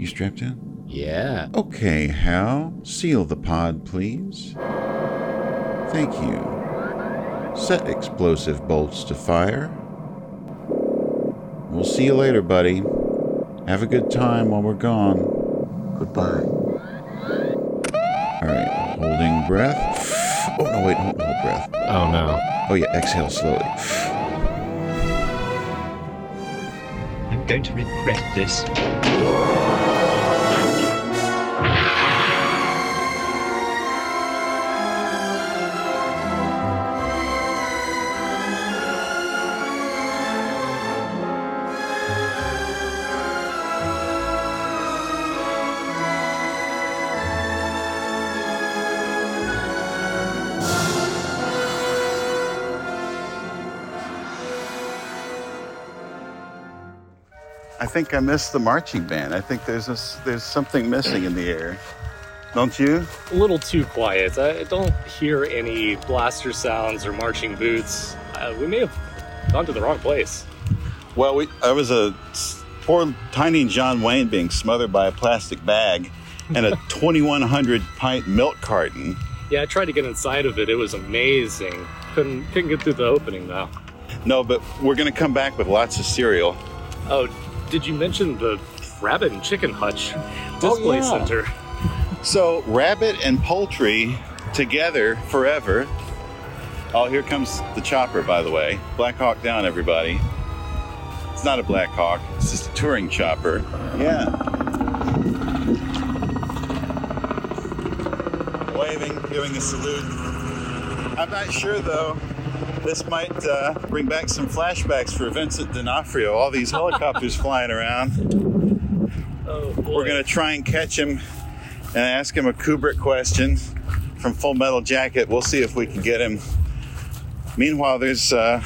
You strapped in? Yeah. Okay, Hal. Seal the pod, please. Thank you. Set explosive bolts to fire. We'll see you later, buddy. Have a good time while we're gone. Goodbye. All right, holding breath. Oh, no, wait, hold, hold breath. Oh no. Oh, yeah, exhale slowly. I'm going to regret this. I think I missed the marching band. I think there's a there's something missing in the air. Don't you? a little too quiet. I don't hear any blaster sounds or marching boots. Uh, we may have gone to the wrong place. Well, we, I was a poor tiny John Wayne being smothered by a plastic bag and a 2,100 pint milk carton. Yeah, I tried to get inside of it. It was amazing. Couldn't couldn't get through the opening though. No, but we're gonna come back with lots of cereal. Oh, did you mention the rabbit and chicken hutch Oh, display yeah. center? So rabbit and poultry together forever. Oh, here comes the chopper, by the way. Black Hawk down, everybody. It's not a Black Hawk. It's just a touring chopper. Yeah. Waving, giving a salute. I'm not sure though. This might uh, bring back some flashbacks for Vincent D'Onofrio. All these helicopters flying around. Oh boy. We're gonna try and catch him and ask him a Kubrick question from Full Metal Jacket. We'll see if we can get him. Meanwhile, there's uh,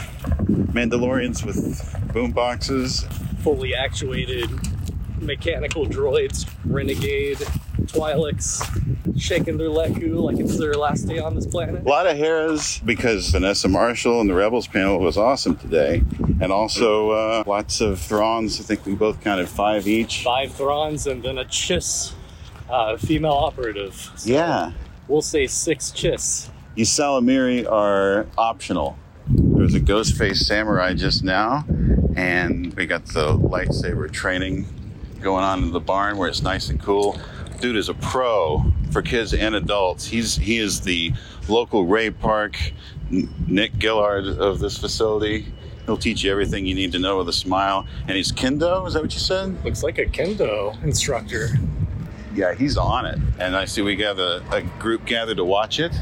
Mandalorians with boom boxes. fully actuated mechanical droids, Renegade, Twi'leks, shaking their leku like it's their last day on this planet. A lot of Heras because Vanessa Marshall and the Rebels panel was awesome today. And also uh, lots of Thrawns. I think we both counted five each. Five Thrawns and then a Chiss uh, female operative. So Yeah. We'll say six Chiss. Ysalamiri are optional. There was a Ghostface Samurai just now, and we got the lightsaber training going on in the barn where it's nice and cool. Dude is a pro for kids and adults. He's he is the local Ray Park Nick Gillard of this facility. He'll teach you everything you need to know with a smile. And he's kendo. Is that what you said? Looks like a kendo instructor. Yeah, he's on it. And I see we got a, a group gathered to watch it.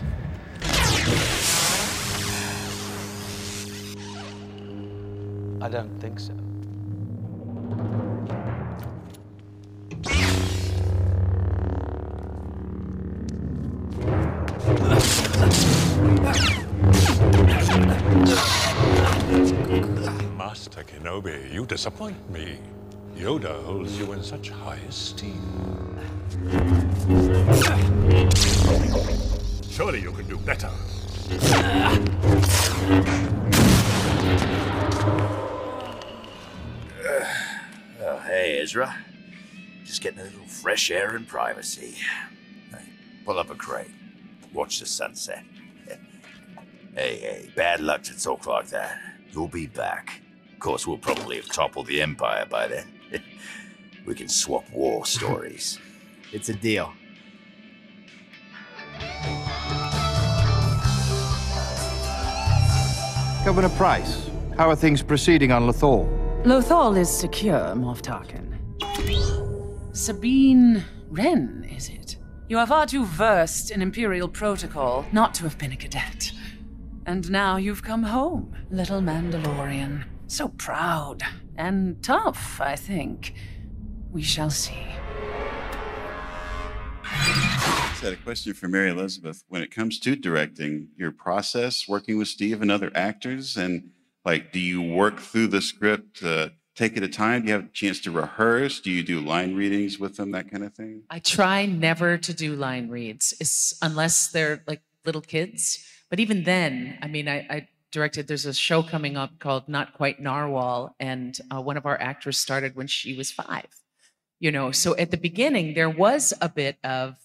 I don't think so. Kenobi, you disappoint me. Yoda holds you in such high esteem. Surely you can do better. Oh, hey, Ezra. Just getting a little fresh air and privacy. Hey, pull up a crate. Watch the sunset. hey, hey, bad luck to talk like that. You'll be back. Of course, we'll probably have toppled the Empire by then. we can swap war stories. It's a deal. Governor Pryce, how are things proceeding on Lothal? Lothal is secure, Moff Tarkin. Sabine Wren, is it? You are far too versed in Imperial protocol not to have been a cadet. And now you've come home, little Mandalorian. So proud. And tough, I think. We shall see. Just had a question for Mary Elizabeth. When it comes to directing, your process working with Steve and other actors, and like, do you work through the script, uh, take it a time? Do you have a chance to rehearse? Do you do line readings with them, that kind of thing? I try never to do line reads is- unless they're like little kids. But even then, I mean, I, I directed, there's a show coming up called Not Quite Narwhal, and uh, one of our actors started when she was five. You know, so at the beginning, there was a bit of,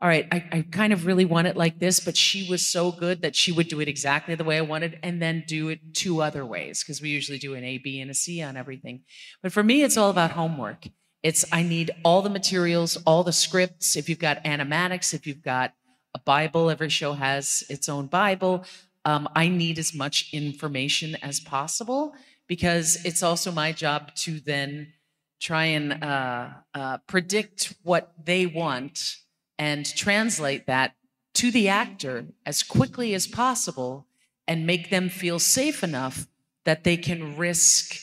all right, I, I kind of really want it like this, but she was so good that she would do it exactly the way I wanted and then do it two other ways because we usually do an A, B, and a C on everything. But for me, it's all about homework. It's I need all the materials, all the scripts. If you've got animatics, if you've got a Bible, every show has its own Bible. Um, I need as much information as possible because it's also my job to then try and uh, uh, predict what they want and translate that to the actor as quickly as possible and make them feel safe enough that they can risk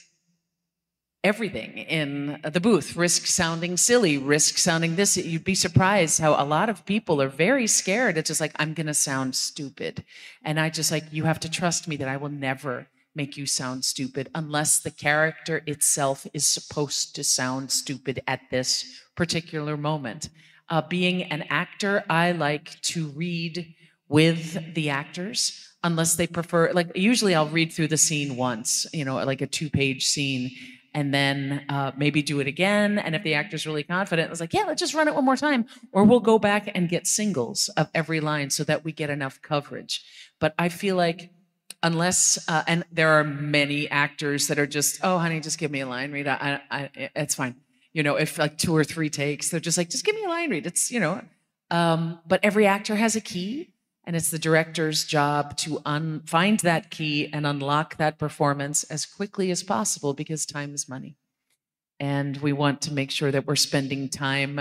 everything in the booth. Risk sounding silly risk sounding this. You'd be surprised how a lot of people are very scared. It's just like i'm going to sound stupid. And i just like you have to trust me that i will never make you sound stupid unless the character itself is supposed to sound stupid at this particular moment. Uh, being an actor i like to read with the actors unless they prefer like usually i'll read through the scene once you know like a two page scene and then uh, maybe do it again. And if the actor's really confident, it's like, yeah, let's just run it one more time. Or we'll go back and get singles of every line so that we get enough coverage. But I feel like unless, uh, and there are many actors that are just, oh, honey, just give me a line read. I, I, it's fine. You know, if like two or three takes, they're just like, just give me a line read. It's, you know, um, but every actor has a key and it's the director's job to un- find that key and unlock that performance as quickly as possible because time is money. And we want to make sure that we're spending time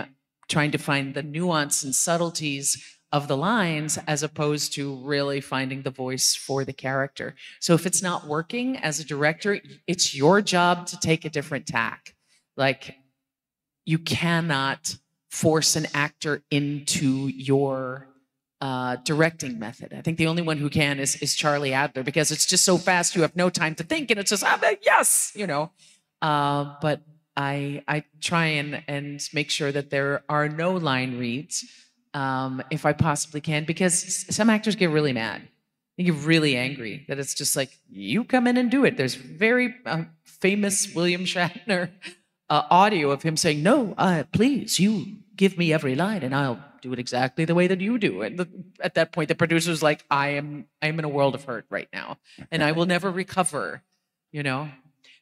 trying to find the nuance and subtleties of the lines as opposed to really finding the voice for the character. So if it's not working as a director, it's your job to take a different tack. Like you cannot force an actor into your uh, directing method. I think the only one who can is, is Charlie Adler because it's just so fast you have no time to think and it's just ah, yes, you know. Uh, but I I try and and make sure that there are no line reads um, if I possibly can because some actors get really mad. They get really angry that it's just like you come in and do it. There's very uh, famous William Shatner uh, audio of him saying, "No, uh, please, you give me every line and I'll do it exactly the way that you do. And at that point, the producer's like, I am, I am in a world of hurt right now, and I will never recover. You know.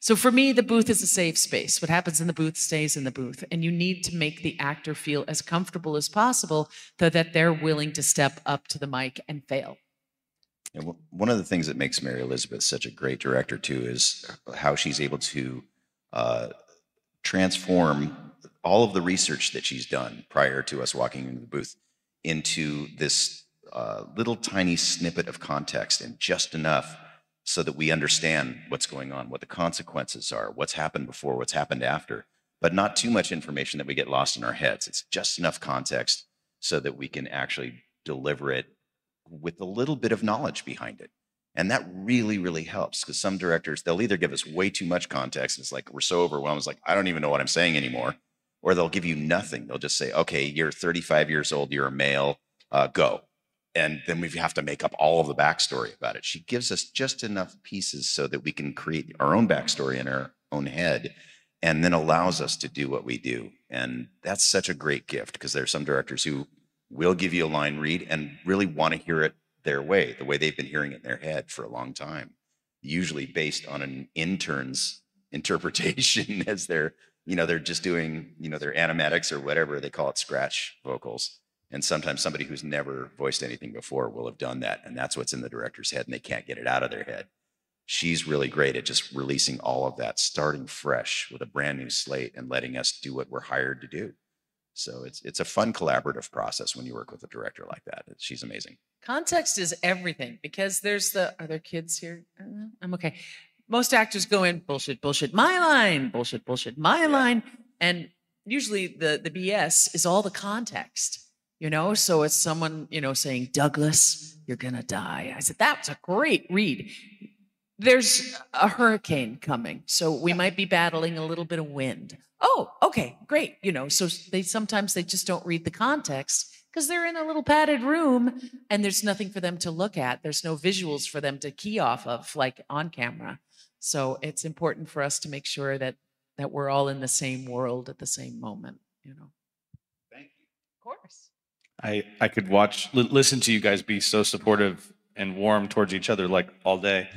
So for me, the booth is a safe space. What happens in the booth stays in the booth, and you need to make the actor feel as comfortable as possible, so that they're willing to step up to the mic and fail. And one of the things that makes Mary Elizabeth such a great director too is how she's able to uh, transform all of the research that she's done prior to us walking into the booth into this uh, little tiny snippet of context and just enough so that we understand what's going on, what the consequences are, what's happened before, what's happened after, but not too much information that we get lost in our heads. It's just enough context so that we can actually deliver it with a little bit of knowledge behind it. And that really, really helps because some directors, they'll either give us way too much context. And it's like, we're so overwhelmed. It's like, I don't even know what I'm saying anymore or they'll give you nothing. They'll just say, okay, you're 35 years old, you're a male, uh, go. And then we have to make up all of the backstory about it. She gives us just enough pieces so that we can create our own backstory in our own head and then allows us to do what we do. And that's such a great gift because there are some directors who will give you a line read and really want to hear it their way, the way they've been hearing it in their head for a long time, usually based on an intern's interpretation as their you know, they're just doing, you know, their animatics or whatever they call it, scratch vocals. And sometimes somebody who's never voiced anything before will have done that. And that's what's in the director's head and they can't get it out of their head. She's really great at just releasing all of that, starting fresh with a brand new slate and letting us do what we're hired to do. So it's it's a fun collaborative process when you work with a director like that. She's amazing. Context is everything because there's the are there kids here? Uh, I'm okay most actors go in bullshit, bullshit, my line, bullshit, bullshit, my line. And usually the, the BS is all the context, you know? So it's someone, you know, saying, Douglas, you're gonna die. I said, that was a great read. There's a hurricane coming, so we might be battling a little bit of wind. Oh, okay, great. You know, so they sometimes they just don't read the context because they're in a little padded room and there's nothing for them to look at. There's no visuals for them to key off of, like on camera. So it's important for us to make sure that that we're all in the same world at the same moment, you know. Thank you. Of course. I I could watch li- listen to you guys be so supportive and warm towards each other like all day.